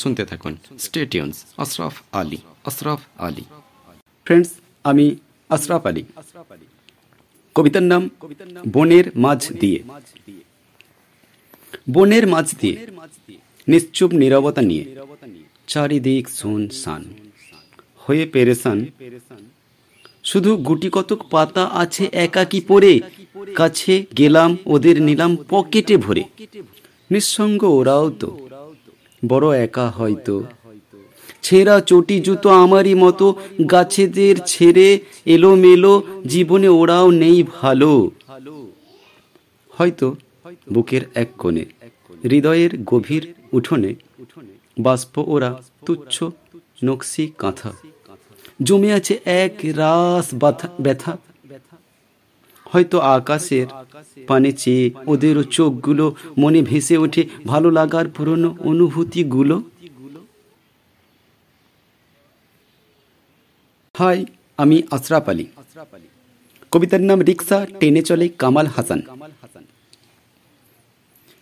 শুনতে থাকুন। স্টেটিয়ন্স আশরাফ আলী। আশরাফ আলী। ফ্রেন্ডস আমি আশরাফ আলী। কবিতার নাম বনের মাঝ দিয়ে। বনের মাঝ দিয়ে। নিশ্চুপ নীরবতা নিয়ে। চারিদিক শুন শান। হয়ে পেরেশান। শুধু গুটি কতক পাতা আছে একাকি পড়ে। কাছে গেলাম ওদের নিলাম পকেটে ভরে। নিঃসঙ্গ ওরাও তো। বড় একা হয়তো। ছেঁড়া চটি জুতো আমারই মতো, গাছেদের ছেড়ে এলো মেলো জীবনে ওরাও নেই ভালো। হয়তো বুকের এক কোণে, হৃদয়ের গভীর উঠোনে বাষ্প ওরা তুচ্ছ নকশি কাঁথা। জমে আছে এক রাস ব্যথা। হয়তো আকাশের পানে চেয়ে ওদেরও চোখগুলো মনে ভেসে ওঠে ভালো লাগার পুরনো অনুভূতিগুলো। হাই, আমি আশরাফ আলী। কবিতার নাম রিক্সা টেনে চলে কামাল হাসান।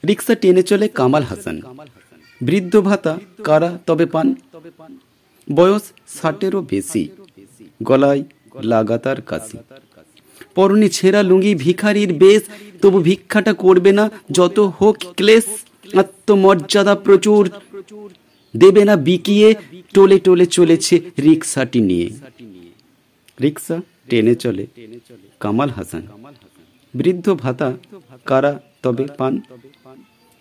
রিক্সা টেনে চলে কামাল হাসান। বৃদ্ধ ভাতা কারা তবে পান? বয়স ষাটেরও বেশি। গলায় লাগাতার কাশি। পরনে ছেঁড়া লুঙ্গি ভিখারির বেশ, তবু ভিক্ষাটা করবে না, যত হোক ক্লেশ, আত্মমর্যাদা প্রচুর। দেবে না বিকিয়ে, টোলে টোলে চলেছে রিক্সাটি নিয়ে। রিক্সা টেনে চলে কামাল হাসান। বৃদ্ধ ভাতা কারা তবে পান?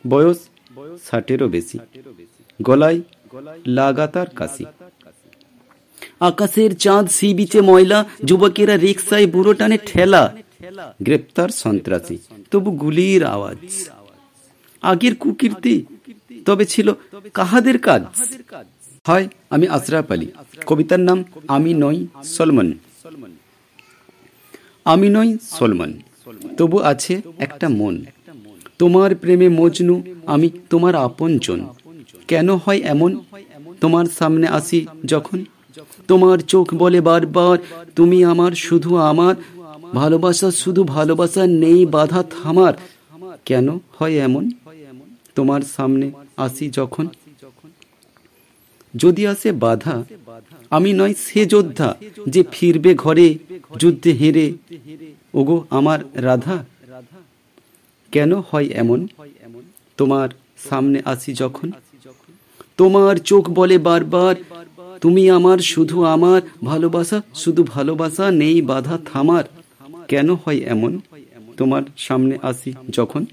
বয়স ষাটেরও বেশি। গলায় লাগাতার কাশি। আকাশের চাঁদ সি বিচে ময়লা, যুবকেরা রিক্সায় বুড়ো টানে ঠেলা। গ্রেপ্তার সন্ত্রাসী। তবু গুলির আওয়াজ। আগের কুকীর্তি, তবে ছিল কাহাদের কাজ। হয়, আমি আশরাফ আলী। কবিতার নাম আমি নই সলমন। আমি নই সলমন। তবু আছে একটা মন। তোমার প্রেমে মজনু, আমি তোমার আপনজন। কেন হয় এমন? তোমার সামনে আসি যখন? তোমার চোখ বলে বারবার, তুমি আমার শুধু আমার। ভালোবাসা শুধু ভালোবাসা নেই, বাধা থামার। কেন হয় এমন? তোমার সামনে আসি যখন। যদি আসে বাধা, আমি নয় সে যোদ্ধা যে ফিরবে ঘরে, যুদ্ধে হেরে। ওগো, আমার রাধা। কেন হয় এমন? তোমার সামনে আসি যখন। তোমার চোখ বলে বারবার তুমি আমার শুধু আমার ভালোবাসা, শুধু ভালোবাসা নেই বাধা থামার। কেন হয় এমন? তোমার সামনে আসি যখন।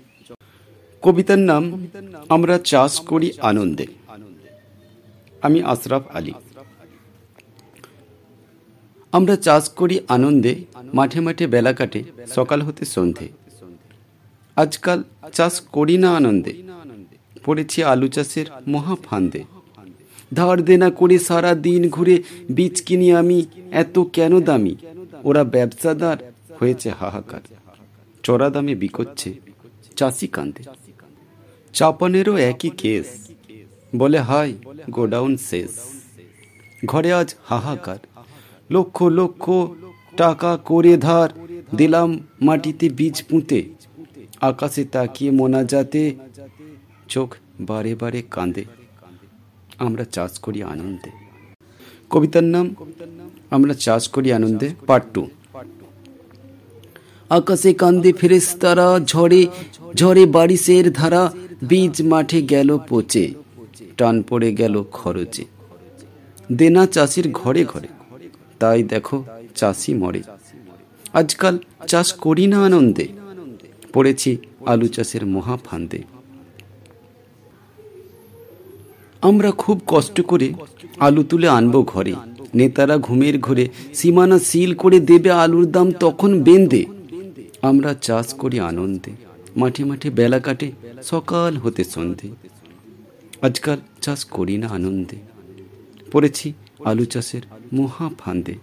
কবিতার নাম, আমরা চাষ করি আনন্দে। আমি আশরাফ আলী। আমরা চাষ করি আনন্দে, মাঠে মাঠে বেলা কাটে, সকাল হতে সন্ধে। আজকাল চাষ করি না আনন্দে, পড়েছি আলু চাষের মহা ফান্দে ধার দেনা করে সারা দিন ঘুরে বীজ কিনি আমি, এত কেন দামি? ওরা ব্যবসাদার হয়েছে হাহাকার। চড়া দামে বিকোচ্ছে, চাষি কান্দে চাপানেরও একই কেস, বলে হাই গোডাউন শেষ। ঘরে আজ হাহাকার। লক্ষ লক্ষ টাকা করে ধার দিলাম মাটিতে বীজ পুঁতে। আকাশে তাকিয়ে মোনাজাতে চোখ বারে বারে কাঁদে। আমরা চাষ করি আনন্দে। কবিতার নাম, আমরা চাষ করি আনন্দে পার্ট টু আকাশে কান্দে ফেরেস্তারা ঝড়ে ঝড়ে বারিশের ধারা, বীজ মাঠে গেল পচে, টান পড়ে গেল খরচে। দেনা চাষির ঘরে ঘরে, তাই দেখো চাষি মরে। আজকাল চাষ করি না আনন্দে, পড়েছি আলু চাষের মহা ফান্দে আমরা খুব কষ্ট করে আলু তুলে আনব ঘরে। নেতারা ঘুমের ঘরে সীমানা সিল করে দেবে আলুর দাম, তখন বেঁধে আমরা চাষ করি আনন্দে। মাঠে মাঠে বেলা কাটে, সকাল হতে সন্ধে। আজকাল চাষ করি না আনন্দে। পড়েছি আলু চাষের মহা ফান্দে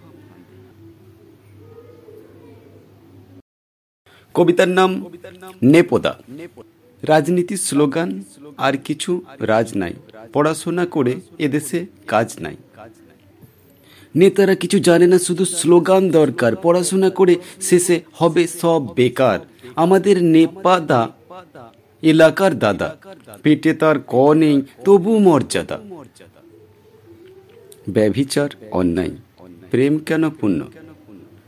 কবিতার নাম নেপোদা। রাজনীতির স্লোগান আর কিছু রাজ নাই। পড়াশোনা করে এদেশে কাজ নাই। নেতারা কিছু জানে না, শুধু স্লোগান দরকার। পড়াশোনা করে শেষে হবে সব বেকার। আমাদের নেপাদা এলাকার দাদা। পেটে তার ক নেই, তবু মর্যাদা। ব্যভিচার অন্যায়। প্রেম কেন পুণ্য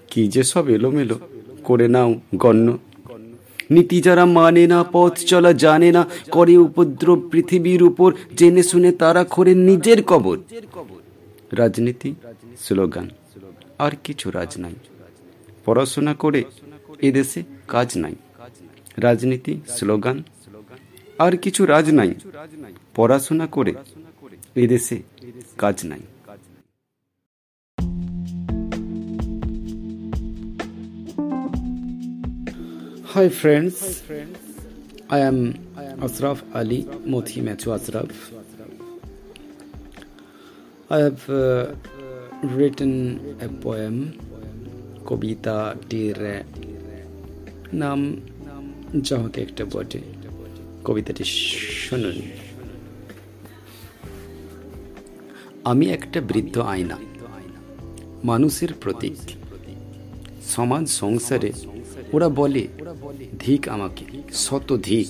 কি যে সব এলোমেলো, করে নাও গণ্য। নীতি যারা মানে না, পথ চলা জানে না, করে উপদ্রব পৃথিবীর উপর, জেনে শুনে তারা করে নিজের কবর। রাজনীতি, স্লোগান, আর কিছু রাজ নাই। পড়াশোনা করে এদেশে কাজ নাই। রাজনীতি, স্লোগান, আর কিছু রাজ নাই। পড়াশোনা করে এদেশে কাজ নাই। Hi friends, I am Asraf Ali, Mothi Machu Asraf. I have uh, written a poem, কবিতাটির নাম যা হোক একটা বটে কবিতাটি শুনুন আমি একটা বৃদ্ধ আয়না মানুষের প্রতীক সমাজ সংসারে ওরা বলে, ধিক আমাকে, শত ধিক।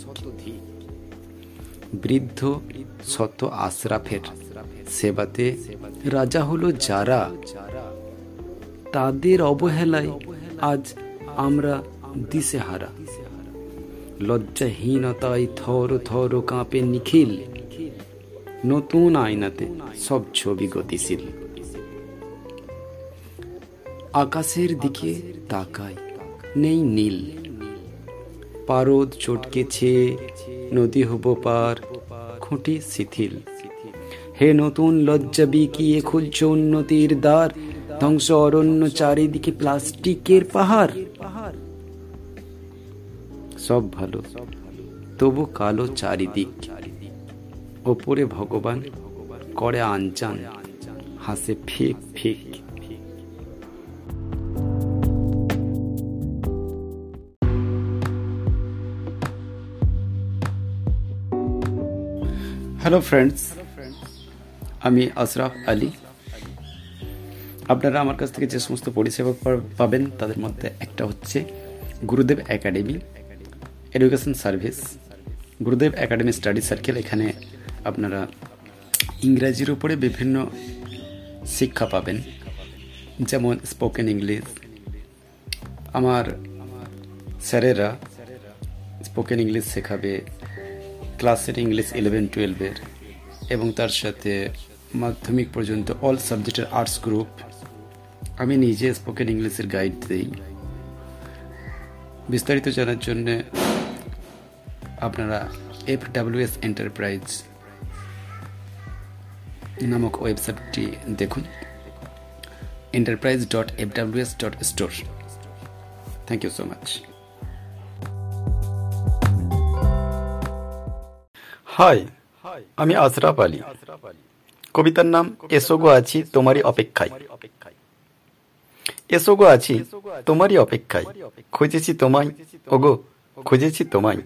বৃদ্ধ শত আশরাফের সেবাতে রাজা হলো যারা তাদের অবহেলায় আজ আমরা দিশেহারা। লজ্জাহীনতায় থর থর কাঁপে নিখিল, নতুন আয়নাতে সব ছবি গতিশীল। আকাশের দিকে তাকায় নেই নীল। পারদ চটকেছে, নদী হব পার, খুঁটি শিথিল। হে নতুন লজ্জা বিকিয়ে খুলছ উন্নতির দ্বার, ধ্বংস অরণ্য চারিদিকে প্লাস্টিকের পাহাড়। সব ভালো, তবু কালো চারিদিক। ওপরে ভগবান, করে আনচান হাসে ফিক ফিক। হ্যালো ফ্রেন্ডস আমি আশরাফ আলী। আপনারা আমার কাছ থেকে যে সমস্ত পরিষেবা পাবেন, তাদের মধ্যে একটা হচ্ছে Gurudev academy education service. Gurudev academy study circle, এখানে আপনারা ইংরাজির উপরে বিভিন্ন শিক্ষা পাবেন। যেমন স্পোকেন ইংলিশ। আমার স্যারেরা স্পোকেন ইংলিশ শেখাবে। ক্লাসের ইংলিশ ইলেভেন টুয়েলভের এবং তার সাথে মাধ্যমিক পর্যন্ত অল সাবজেক্টের আর্টস গ্রুপ আমি নিজে স্পোকেন ইংলিশের গাইড দিই। বিস্তারিত জানার জন্য আপনারা এফ ডাব্লিউএস এন্টারপ্রাইজ নামক ওয়েবসাইটটি দেখুন। Enterprise dot F WS dot store thank you so much hi আমি আশরাফ আলী। কবিতার নাম এসোগো আছি তোমারই অপেক্ষায়। এসোগো আছি তোমারই অপেক্ষায়। খুঁজেছি তোমায়, ওগো, খুঁজেছি তোমায়।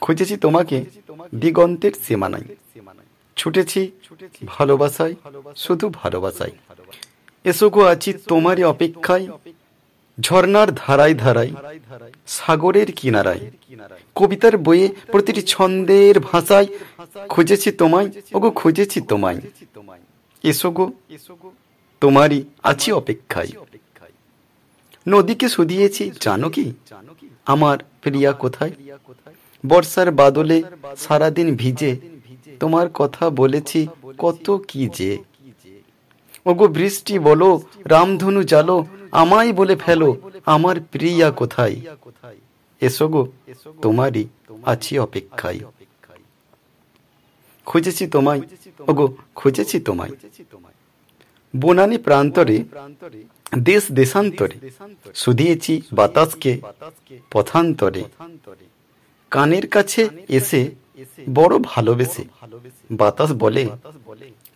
খুঁজেছি তোমাকে দিগন্তের সীমানায়। ছুটেছি ভালোবাসায়, শুধু ভালোবাসায়। এসোগো আছি তোমারই অপেক্ষায় ঝর্নার ধারায় ধারায়, সাগরের কিনারায়। কবিতার বইয়ে প্রতিটি ছন্দের ভাষায়, খুঁজেছি তোমায়, ওগো, খুঁজেছি তোমায়। এসো গো, তোমারই আছি অপেক্ষায়। নদীকে শুধিয়েছি, জানো কি? আমার প্রিয়া কোথায়? বর্ষার বাদলে সারাদিন ভিজে, তোমার কথা বলেছি, কত কি যে। ওগো, বৃষ্টি বলো, রামধনু জালো আমায় বলে ফেলো, আমার প্রিয়া কোথায়? এসো গো, তোমারই আছি অপেক্ষায়। খুঁজেছি তোমায়, ওগো, খুঁজেছি তোমায়। বনানি প্রান্তরে, দেশ দেশান্তরে, শুধিয়েছি বাতাসকে পথান্তরে। কানের কাছে এসে বড় ভালোবেসে বাতাস বলে,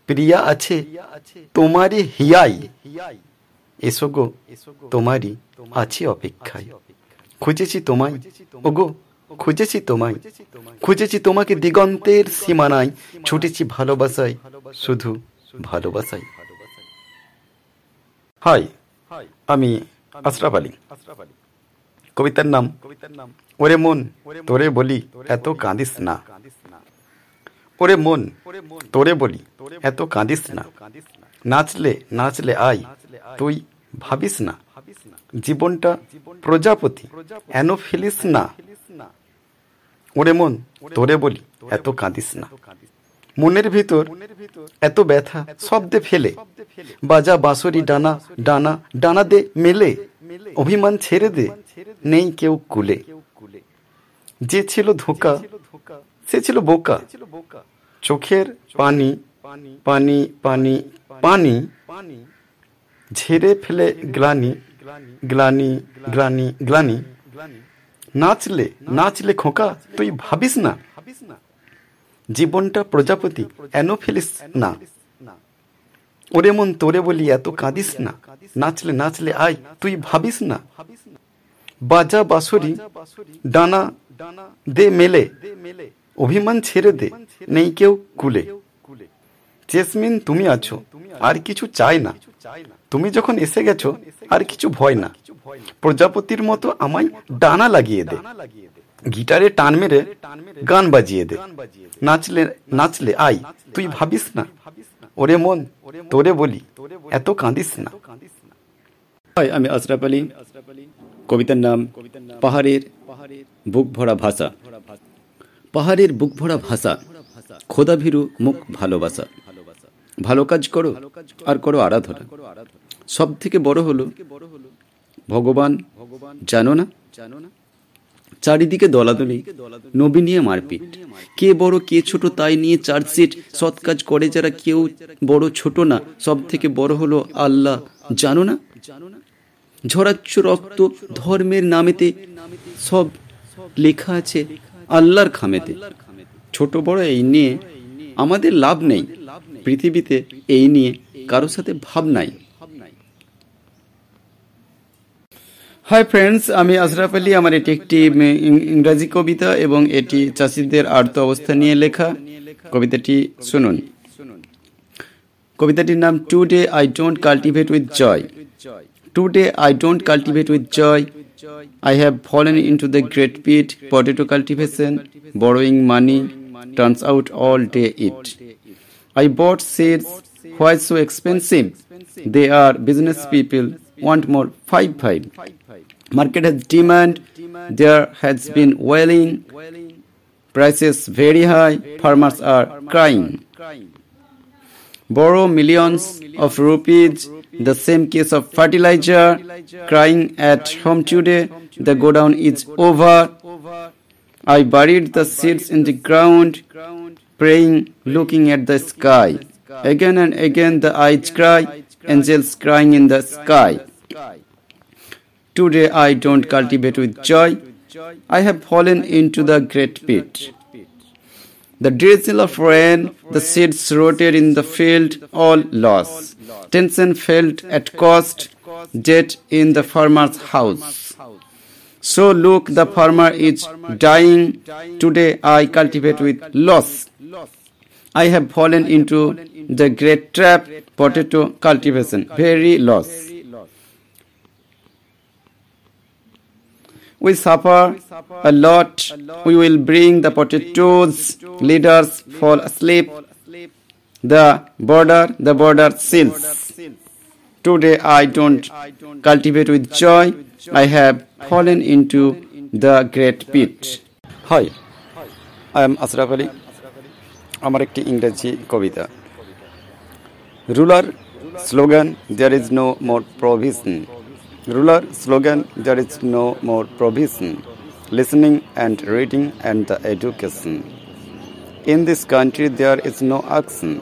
প্রিয়া আছে তোমারই হিয়াই এসো গো তোমারই আছি অপেক্ষায়। খুঁজেছি তোমায়, ওগো, খুঁজেছি তোমায়। খুঁজেছি তোমাকে দিগন্তের সীমানায়, ছুটেছি ভালোবাসায়, শুধু ভালোবাসায়। হাই, আমি আশরাফ আলী। কবিতার নাম, ওরে মন, তোরে বলি, এত কাঁদিস না। ওরে মন, তোরে বলি, এত কাঁদিস না। নাচলে নাচলে আয়, তুই ভাবিস না। জীবনটা প্রজাপতি। এন ফেলিস না। ওরে মন, তোরে বলি, এত কাঁদিস না। মনের ভিতর এত ব্যথা শব্দে ফেলে। বাজা বাঁশরি ডানা ডানা ডানা দে মেলে। অভিমান ছেড়ে দে, নেই কেউ কুলে। যে ছিল ধোকা, সে ছিল বোকা। চোখের পানি পানি পানি পানি পানি ঝেড়ে ফেলে গ্লানি গ্লানি গ্লানি গ্লানি। নাচলে নাচলে খোকা, তুই ভাবিস না। জীবনটা প্রজাপতি এন ফেলিস না। ওরে মন তোরে বলি এত কাঁদিস না। নাচলে নাচলে আয়, তুই ভাবিস না। বাজা বাসুরি ডানা দে মেলে। অভিমান ছেড়ে দে, নেই কেউ কুলে। জেসমিন, তুমি আছো, আর কিছু চাই না। তুমি যখন এসে গেছো আর কিছু ভয় না। প্রজাপতির মতো আমায় ডানা লাগিয়ে দে। গিটারে টান মেরে গান বাজিয়ে দে। নাচলে নাচলে আই তুই ভাবিস না। ওরে মন তোরে বলি এত কাঁদিস না। আমি আশরাফ আলী। কবিতার নাম পাহাড়ের বুক ভরা ভাষা। পাহাড়ের বুক ভরা ভাষা। খোদা ভীরু মুখ ভালোবাসা। ভালো কাজ করো আর করো আরাধনা। সব থেকে বড় হলো, ভগবান জানো না? চারিদিকে দলাদলি, নবী নিয়ে মারপিট। কে বড়, কে ছোট তাই নিয়ে চার্জশিট, সৎ কাজ করে যারা কেউ বড়, ছোট না। সব থেকে বড় হলো আল্লাহ জানো না জানো না? ঝরাচ্ছ রক্ত ধর্মের নামেতে, সব লেখা আছে আল্লাহর খামেতে। ছোট বড় এই নিয়ে আমাদের লাভ নেই। পৃথিবীতে এই নিয়ে কারোর সাথে ভাব নাই। হাই ফ্রেন্ডস আমি আশরাফ আলী। আমার এটি একটি ইংরাজি কবিতা এবং এটি চাষিদের আর্ত অবস্থা নিয়ে লেখা। কবিতাটি শুনুন। কবিতাটির নাম today I don't cultivate with joy today I don't cultivate with joy I have fallen into the great pit, potato cultivation borrowing money turns out all day it. I bought seeds, why so expensive? They are business people, want more, five five. Market has demand, there has been wailing, prices very high, farmers are crying. Borrow millions of rupees, the same case of fertilizer, crying at home today, the go down is over. I buried the seeds in the ground, praying, looking at the sky. Again and again the eyes cry, angels crying in the sky. Today I don't cultivate with joy. I have fallen into the great pit. The drizzle of rain, the seeds rotted in the field, all loss. Tension felt at cost, debt in the farmer's house. So look, the farmer is dying. Today I cultivate with loss. I have fallen into the great trap, potato cultivation, very loss. We suffer a lot. We will bring the potatoes. Leaders fall asleep. The border, the border seals. Today I don't cultivate with joy. I have fallen into the great pit. Hi I am Ashraf Ali আমার একটি ইংরেজি কবিতা। Ruler slogan there is no more provision ruler slogan there is no more provision listening and reading and the education in this country there is no action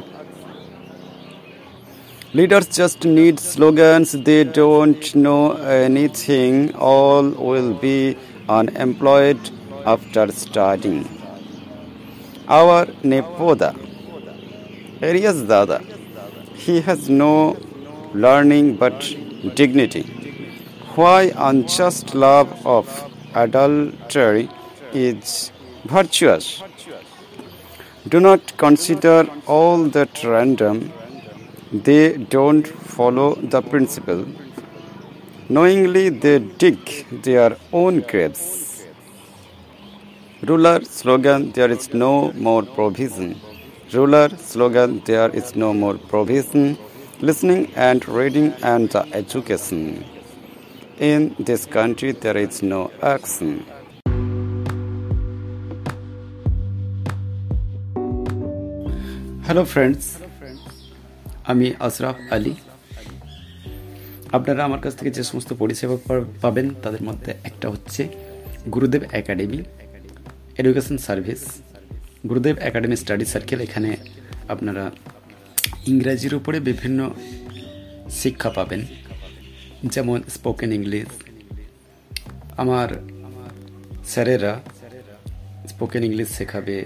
Leaders just need slogans, they don't know anything. All will be unemployed after studying. Our Nepoda, areas Dada, he has no learning but dignity. Why unjust love of adultery is virtuous? Do not consider all that random, they don't follow the principle. Knowingly, they dig their own graves. Ruler slogan There is no more provision. Ruler slogan There is no more provision. Listening and reading and education. In this country, there is no action. Hello, friends. আমি আশরাফ আলী। আপনারা আমার কাছ থেকে যে সমস্ত পরিষেবা পাবেন, তাদের মধ্যে একটা হচ্ছে Gurudev academy education service. Gurudev academy study circle, এখানে আপনারা ইংরাজির উপরে বিভিন্ন শিক্ষা পাবেন। যেমন স্পোকেন ইংলিশ। আমার স্যারেরা স্পোকেন ইংলিশ শেখাবে।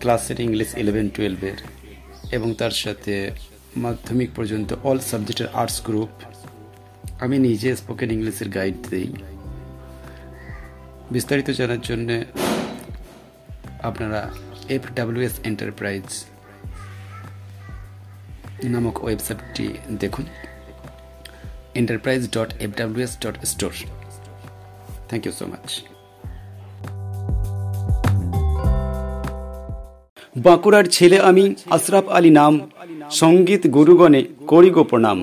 ক্লাসের ইংলিশ ইলেভেন টুয়েলভের এবং তার সাথে মাধ্যমিক পর্যন্ত অল সাবজেক্টের আর্টস গ্রুপ আমি নিজে স্পোকেন ইংলিশের গাইড দিই। বিস্তারিত জানার জন্যে আপনারা এফ ডাব্লিউএস এন্টারপ্রাইজ নামক ওয়েবসাইটটি দেখুন। Enterprise dot F WS dot store thank you so much বাঁকুড়ার ছেলে আমি আশরাফ আলী নাম। সংগীত গুরুগণে করি গো প্রণাম।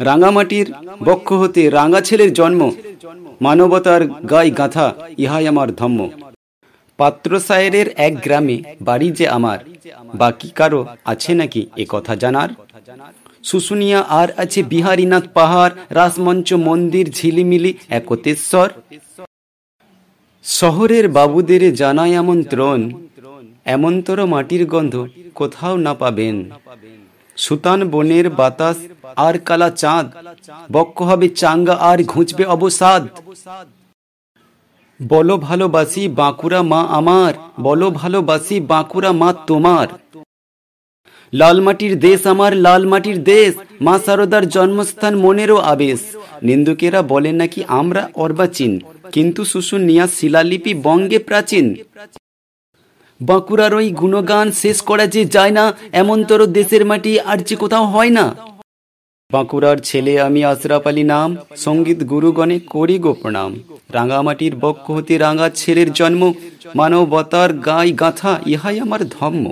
রাঙামাটির বক্ষ হতে রাঙা ছেলের জন্ম, মানবতার গাই গাঁথা, ইহাই আমার ধম্ম। পাত্র সায়েরের এক গ্রামে বাড়ি যে আমার, বাকি কারও আছে নাকি এ কথা জানার? শুশুনিয়া আর আছে বিহারীনাথ পাহাড়, রাসমঞ্চ মন্দির, ঝিলিমিলি, একতেশ্বর। শহরের বাবুদের জানাই আমন্ত্রণ এমনতর মাটির গন্ধ কোথাও না পাবেন। সুতান, বনের বাতাস আর কালা চাঁদ। বক্ষ হবে চাঙ্গা আর ঘুঁচবে অবসাদ। বলো ভালোবাসি বাঁকুড়া মা আমার, বলো ভালোবাসি বাঁকুড়া মা তোমার। লাল মাটির দেশ আমার, লাল মাটির দেশ, মা সারদার জন্মস্থান মনেরও আবেশ। নিন্দুকেরা বলেন নাকি আমরা অর্বাচীন, কিন্তু শুশুনিয়া শিলালিপি বঙ্গে প্রাচীন। বাঁকুড়ার ওই গুণগান শেষ করা যে যায় না এমনতর দেশের মাটি আর যে কোথাও হয় না। বাঁকুড়ার ছেলে আমি আশরাফ আলী নাম, সংগীত গুরুগণে করি গো প্রণাম। রাঙামাটির বক্ষ হতে রাঙা ছেলের জন্ম, মানবতার গাই গাথা, ইহাই আমার ধর্ম।